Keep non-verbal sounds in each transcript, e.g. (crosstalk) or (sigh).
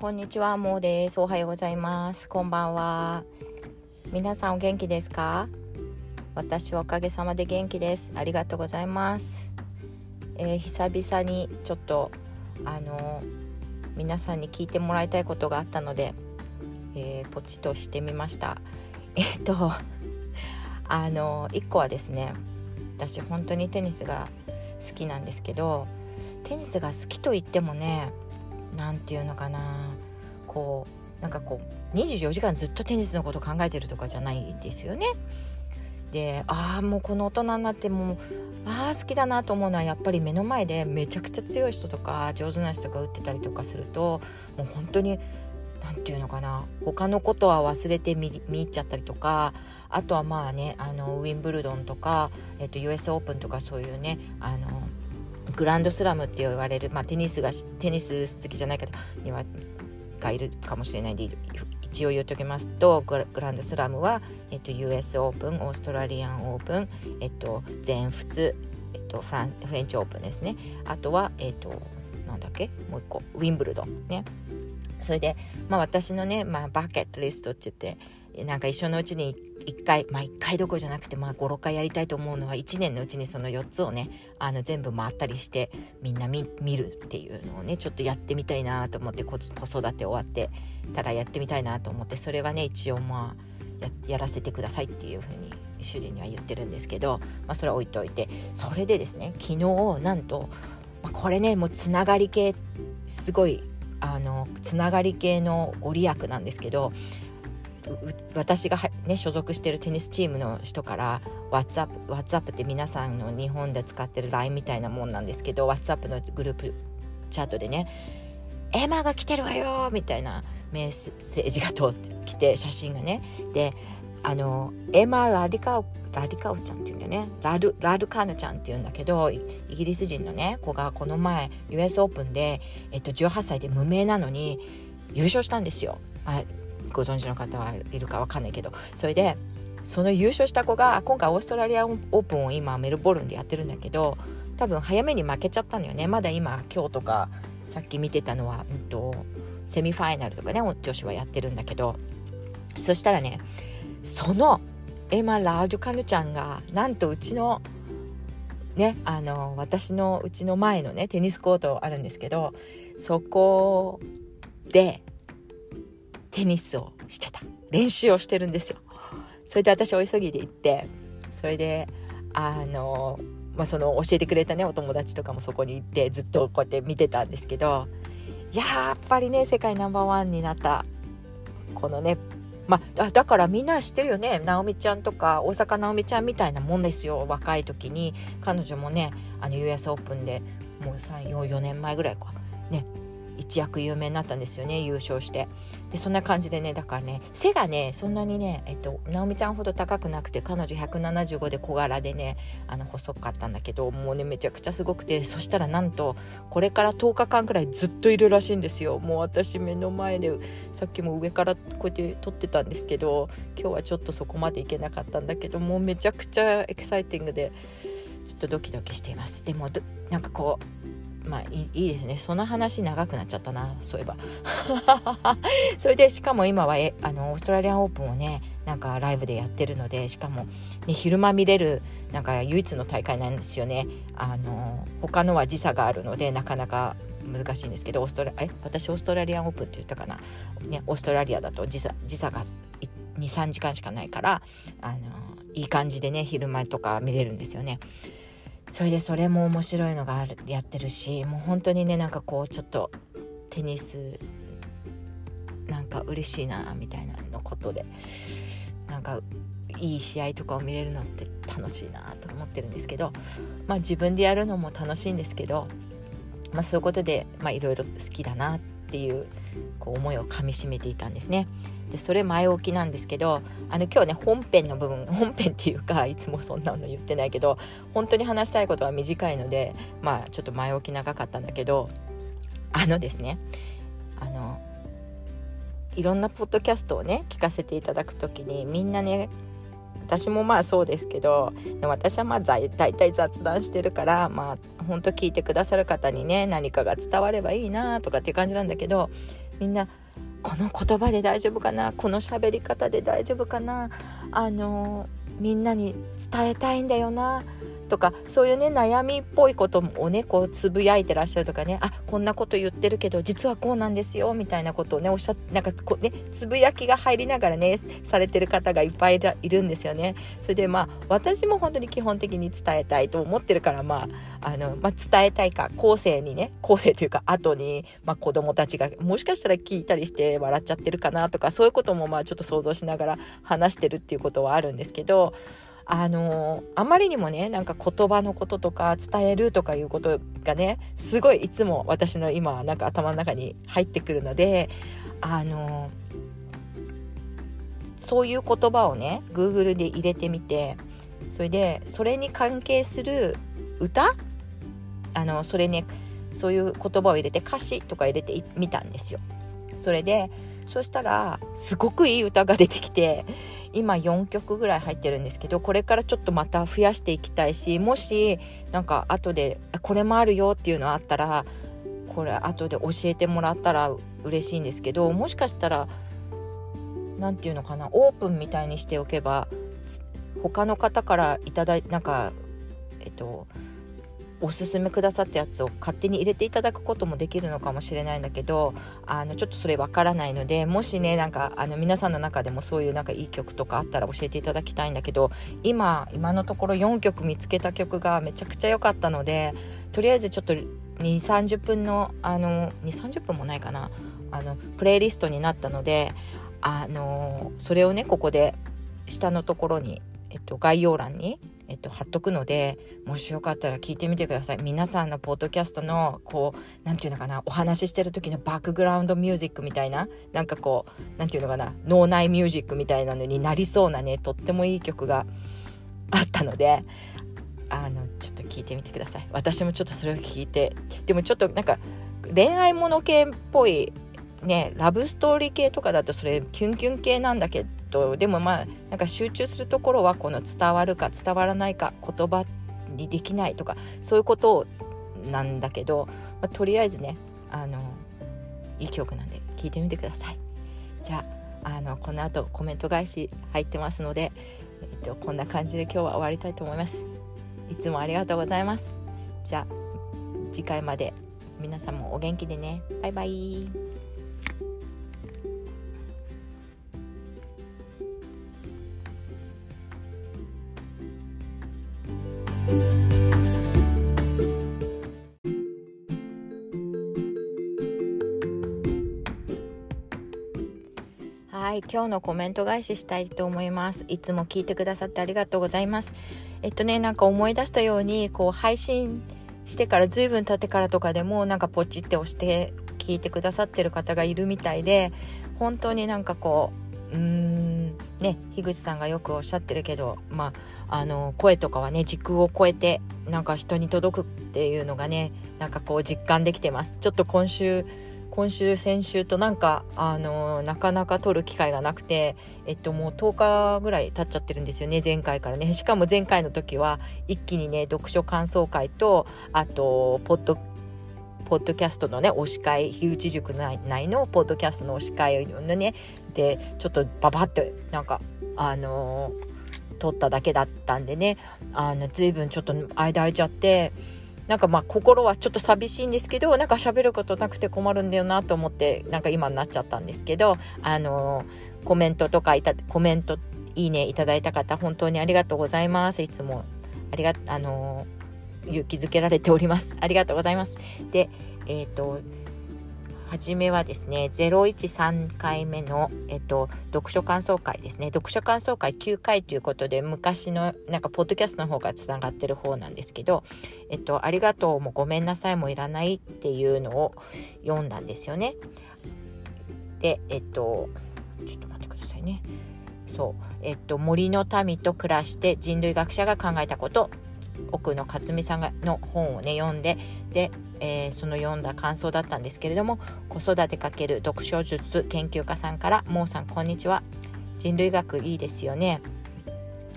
こんにちは、もうです。おはようございます。こんばんは。皆さんお元気ですか？私はおかげさまで元気です。ありがとうございます。えー、久々にちょっとあの皆さんに聞いてもらいたいことがあったので、えー、ポチとしてみました。(laughs) えっ、とあの1個はですね私本当にテニスが好きなんですけどテニスが好きと言ってもね何て言うのかなこうなんかこう24時間ずっとテニスのこと考えてるとかじゃないですよね。でああもうこの大人になってもうああ好きだなと思うのはやっぱり目の前でめちゃくちゃ強い人とか上手な人が打ってたりとかするともう本当に何て言うのかな他のことは忘れて見見入っちゃったりとかあとはまあねあのウィンブルドンとか、えっと、US オープンとかそういうねあのグランドスラムって言われる、まあ、テニスがテニス好きじゃない方にはがいるかもしれないで一応言っておきますとグランドスラムは、えっと、US オープンオーストラリアンオープン、えっと、全仏、えっと、フランフレンチオープンですね。あとは、えっと、なんだっけ？もう一個ウィンブルドンね。それで、まあ、私のね、まあ、バケットリストって言ってなんか一緒のうちに1回まあ1回どころじゃなくてまあ56回やりたいと思うのは1年のうちにその4つをねあの全部回ったりしてみんな見るっていうのをねちょっとやってみたいなと思って子育て終わってたらやってみたいなと思ってそれはね一応まあやらせてくださいっていうふうに主人には言ってるんですけど、まあ、それは置いといてそれでですね昨日なんと、まあ、これねもうつながり系すごいあのつながり系のご利益なんですけど私がね所属してるテニスチームの人から WhatsApp, WhatsApp って皆さんの日本で使ってる LINE みたいなもんなんですけど WhatsApp のグループチャットでね「エマが来てるわよ!」みたいなメッセージが通ってきて写真がねであのエマ・ラディカウラディカウちゃんっていうんだよねラドラドカーヌちゃんっていうんだけどイギリス人のね子がこの前 US オープンで、えっと、18歳で無名なのに優勝したんですよ。ご存知の方はいるか分かんないけどそれでその優勝した子が今回オーストラリアオープンを今メルボルンでやってるんだけど多分早めに負けちゃったのよね。まだ今今日とかさっき見てたのは、うんと、セミファイナルとかね女子はやってるんだけど。そしたらねそのエマ・ラージュカヌちゃんがなんとうちのねあの私のうちの前のねテニスコートあるんですけどそこでテニスをしてた。練習をしてるんですよ。それで私お急ぎで行ってそれであの、まあ、その教えてくれたねお友達とかもそこに行ってずっとこうやって見てたんですけどやっぱりね世界ナンバーワンになったこのねまあ、だからみんな知ってるよね直美ちゃんとか大坂なおみちゃんみたいなもんですよ若い時に。彼女もねあの US オープンでもう34年前ぐらいか。ね一躍有名になったんですよね優勝して。でそんな感じでねだからね背がねそんなにねえっと直美ちゃんほど高くなくて彼女175で小柄でねあの細かったんだけどもうねめちゃくちゃすごくてそしたらなんとこれから10日間くらいずっといるらしいんですよ。もう私目の前でさっきも上からこうやって撮ってたんですけど今日はちょっとそこまで行けなかったんだけどもうめちゃくちゃエキサイティングでちょっとドキドキしています。でもなんかこうまあいいですね。その話長くなっちゃったな。そういえば。(laughs) それでしかも今はえあのオーストラリアンオープンをねなんかライブでやってるのでしかも、ね、昼間見れるなんか唯一の大会なんですよね。あの他のは時差があるのでなかなか難しいんですけどオーストラえ私オーストラリアンオープンって言ったかな、ね、オーストラリアだと時差時差が23時間しかないからあのいい感じでね昼間とか見れるんですよね。それでそれも面白いのがあるやってるしもう本当にねなんかこうちょっとテニスなんか嬉しいなみたいなのことでなんかいい試合とかを見れるのって楽しいなと思ってるんですけどまあ自分でやるのも楽しいんですけど、まあ、そういうことでいろいろ好きだなっていうこう思いをかみしめていたんですね。でそれ前置きなんですけどあの今日ね本編の部分 (laughs) 本編っていうかいつもそんなの言ってないけど本当に話したいことは短いのでまあちょっと前置き長かったんだけどあのですねあのいろんなポッドキャストをね聞かせていただく時にみんなね私もまあそうですけど私はまあ大体雑談してるからまあ本当聞いてくださる方にね何かが伝わればいいなとかっていう感じなんだけどみんなこの言葉で大丈夫かな？この喋り方で大丈夫かな？あのみんなに伝えたいんだよな。とかそういうね悩みっぽいことをねこうつぶやいてらっしゃるとかねあこんなこと言ってるけど実はこうなんですよみたいなことをねおっしゃなんかこうねつぶやきが入りながらねされてる方がいっぱいいるんですよね。それでまあ私も本当に基本的に伝えたいと思ってるからまああの、まあ、伝えたいか後世にね後世というか後に、まあ、子供たちがもしかしたら聞いたりして笑っちゃってるかなとかそういうこともまあちょっと想像しながら話してるっていうことはあるんですけどあのあまりにもねなんか言葉のこととか伝えるとかいうことがねすごいいつも私の今なんか頭の中に入ってくるのであのそういう言葉をね Google で入れてみてそれでそれに関係する歌あのそれねそういう言葉を入れて歌詞とか入れてみたんですよ。それでそしたらすごくいい歌が出てきて今4曲ぐらい入ってるんですけどこれからちょっとまた増やしていきたいしもしなんか後でこれもあるよっていうのあったらこれ後で教えてもらったら嬉しいんですけどもしかしたら何て言うのかなオープンみたいにしておけば他の方からいただいなんかえっとおすすめくださったやつを勝手に入れていただくこともできるのかもしれないんだけどあのちょっとそれわからないのでもしねなんかあの皆さんの中でもそういうなんかいい曲とかあったら教えていただきたいんだけど今今のところ4曲見つけた曲がめちゃくちゃ良かったのでとりあえずちょっと2 3 0分のあの2 3 0分もないかなあのプレイリストになったのであのそれをねここで下のところに、えっと、概要欄にえっと、貼っとくのでもしよかったら聞いてみてください。皆さんのポッドキャストのこう何て言うのかなお話ししてる時のバックグラウンドミュージックみたいななんかこう何て言うのかな脳内ミュージックみたいなのになりそうなねとってもいい曲があったのであのちょっと聞いてみてください。私もちょっとそれを聞いてでもちょっとなんか恋愛もの系っぽいねラブストーリー系とかだとそれキュンキュン系なんだけどでもまあなんか集中するところはこの伝わるか伝わらないか言葉にできないとかそういうことなんだけど、まあ、とりあえずねあのいい曲なんで聞いてみてください。じゃああのこの後コメント返し入ってますので、えっと、こんな感じで今日は終わりたいと思います。いつもありがとうございます。じゃあ次回まで皆さんもお元気でね。バイバイ。はい、今日のコメント返ししたいと思います。いつも聞いてくださってありがとうございます。えっとね、なんか思い出したように、こう配信してから随分経ってからとかでもなんかポチって押して聞いてくださってる方がいるみたいで、本当になんかこう、うーん、ね、樋口さんがよくおっしゃってるけど、まあ、あの声とかはね時空を超えてなんか人に届くっていうのがねなんかこう実感できてます。ちょっと今週今週先週となんかあのなかなか撮る機会がなくてえっともう10日ぐらい経っちゃってるんですよね前回からね。しかも前回の時は一気にね読書感想会とあとポッドポッドキャストのね推し会樋口塾内のポッドキャストの推し会のねでちょっとババッてなんかあのー、撮っただけだったんでねあの随分ちょっと間空いちゃってなんかまあ心はちょっと寂しいんですけどなんか喋ることなくて困るんだよなと思ってなんか今になっちゃったんですけどあのー、コメントとかいたコメントいいねいただいた方本当にありがとうございます。いつもありがあのー、勇気づけられております。ありがとうございます。でえっ、と初めはですね013回目の、えっと、読書感想会ですね。読書感想会9回ということで昔のなんかポッドキャストの方がつながってる方なんですけど「えっと、ありがとう」も「ごめんなさい」もいらないっていうのを読んだんですよね。でえっとちょっと待ってくださいね。そう。えっと森の民と暮らして人類学者が考えたこと。奥野克美さんがの本をね読んでで、えー、その読んだ感想だったんですけれども子育て×読書術研究家さんから「もうさんこんにちは。人類学いいですよね」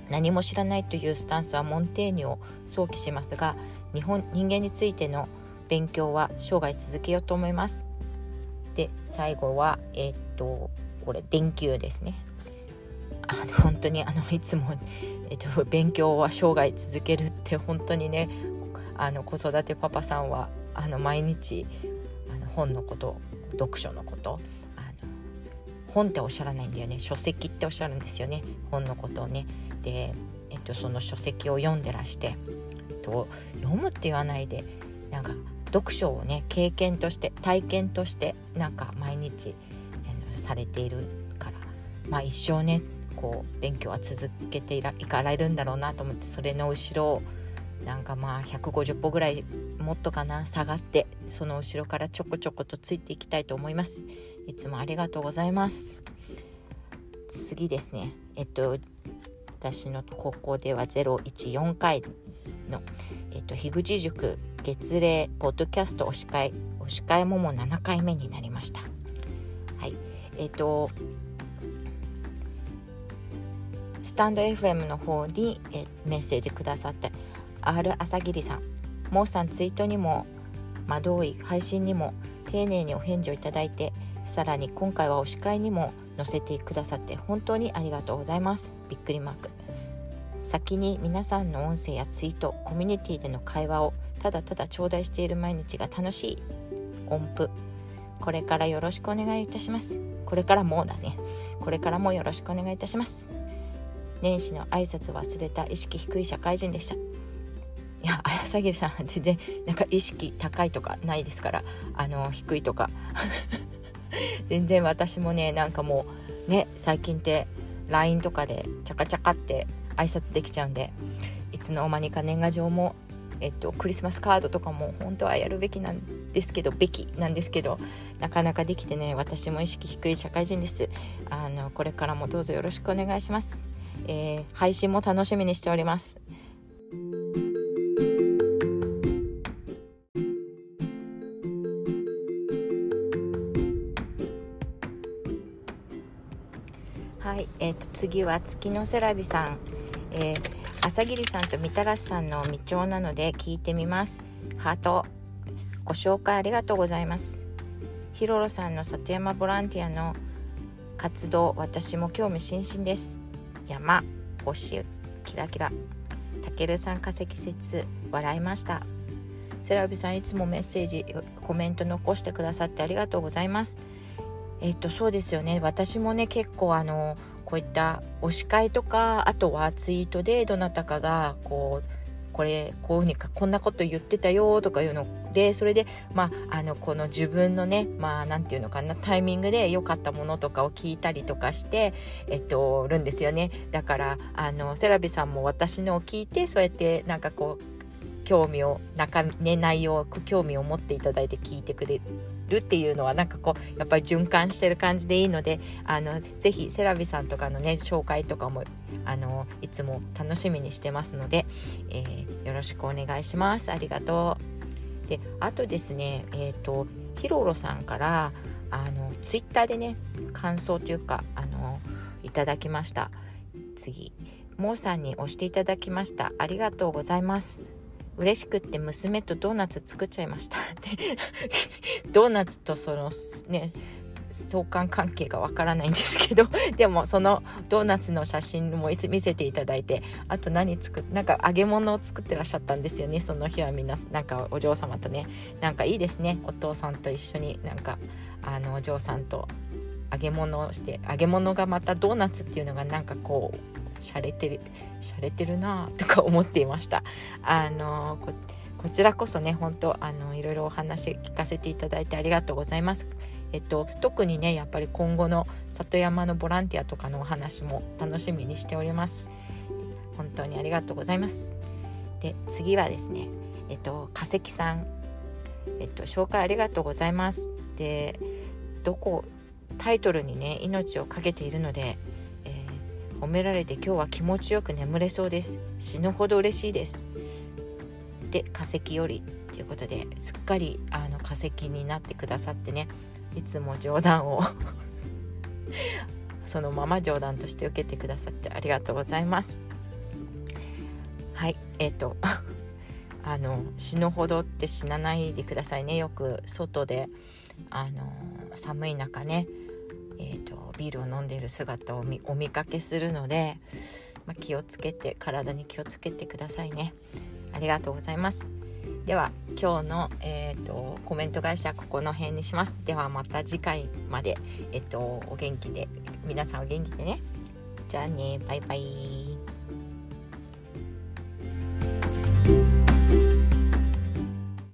何も知らないというスタンスはモンテーニュを想起しますが日本人間についての勉強は生涯続けようと思います。で最後はえっとこれ電球ですね。あの本当にあのいつも、えっと、勉強は生涯続けるって本当にねあの子育てパパさんはあの毎日あの本のこと読書のこと本っておっしゃらないんだよね。書籍っておっしゃるんですよね。本のことをね。で、えっと、その書籍を読んでらして、えっと、読むって言わないでなんか読書をね経験として体験としてなんか毎日されているから。まあ一生ねこう勉強は続けていらいかれるんだろうなと思ってそれの後ろをなんかまあ150歩ぐらいもっとかな下がってその後ろからちょこちょことついていきたいと思います。いつもありがとうございます。次ですね。えっと私の高校では014回の、えっと、樋口塾月齢ポッドキャストお司会お司会もも7回目になりました。はい。えっとスタンド FM の方にえメッセージくださって R 朝霧さん。モーさんツイートにも惑い配信にも丁寧にお返事をいただいてさらに今回はお司会にも載せてくださって本当にありがとうございます。びっくりマーク。先に皆さんの音声やツイートコミュニティでの会話をただただ頂戴している毎日が楽しい。音符。これからよろしくお願いいたします。これからもだね。これからもよろしくお願いいたします。年始の挨拶忘れた意識低い社会人でした。いや荒ぎさん全然なんか意識高いとかないですからあの低いとか。(laughs) 全然私もねなんかもうね最近って LINE とかでチャカチャカって挨拶できちゃうんでいつの間にか年賀状も、えっと、クリスマスカードとかも本当はやるべきなんですけどべきなんですけどなかなかできてね私も意識低い社会人です。あのこれからもどうぞよろしくお願いします、えー、配信も楽しみにしております。はい、えーと、次は月のセラビさん、えー、朝霧さんとみたらしさんの未調なので聞いてみます。ハートご紹介ありがとうございます。ひろろさんの里山ボランティアの活動私も興味津々です。山星キラキラ。たけるさん化石説笑いました。セラビさんいつもメッセージコメント残してくださってありがとうございます。えっとそうですよね。私もね結構あのこういった推し会とかあとはツイートでどなたかがこうこれこういうふうにこんなこと言ってたよとかいうのでそれでまああのこの自分のねまあなんていうのかなタイミングで良かったものとかを聞いたりとかしてえっとるんですよね。だからあのセラビさんも私のを聞いてそうやってなんかこう興味を中ね内容興味を持っていただいて聞いてくれるっていうのはなんかこうやっぱり循環してる感じでいいのであのぜひセラビさんとかのね紹介とかもあのいつも楽しみにしてますので、えー、よろしくお願いします。ありがとう。であとですねえっ、ー、とヒロロさんからあのツイッターでね感想というかあのいただきました。次モーさんに押していただきました。ありがとうございます。嬉しくって娘とドーナツ作っちゃいました。ドーナツとそのね相関関係がわからないんですけど (laughs) でもそのドーナツの写真も見せていただいてあと何作っなんか揚げ物を作ってらっしゃったんですよね。その日はみんななんかお嬢様とねなんかいいですね。お父さんと一緒になんかあのお嬢さんと揚げ物をして揚げ物がまたドーナツっていうのがなんかこう洒落てる洒落てるなとか思っていました。あのここちらこそね本当あのいろいろお話聞かせていただいてありがとうございます。えっと特にねやっぱり今後の里山のボランティアとかのお話も楽しみにしております。本当にありがとうございます。で次はですねえっと化石さん。えっと紹介ありがとうございます。でどこタイトルにね命を懸けているのでえ褒められて今日は気持ちよく眠れそうです。死ぬほど嬉しいです。で化石よりということですっかりあの化石になってくださってねいつも冗談を。(laughs) そのまま冗談として受けてくださってありがとうございます。はいえっ、ー、とあの死ぬほどって死なないでくださいね。よく外であの寒い中ね、えーと、ビールを飲んでいる姿をお見かけするので、まあ、気をつけて体に気をつけてくださいね。ありがとうございます。では今日の、えーと、コメント会社ここの辺にします。ではまた次回まで、えーとお元気で皆さんお元気でね。じゃあねバイバイ。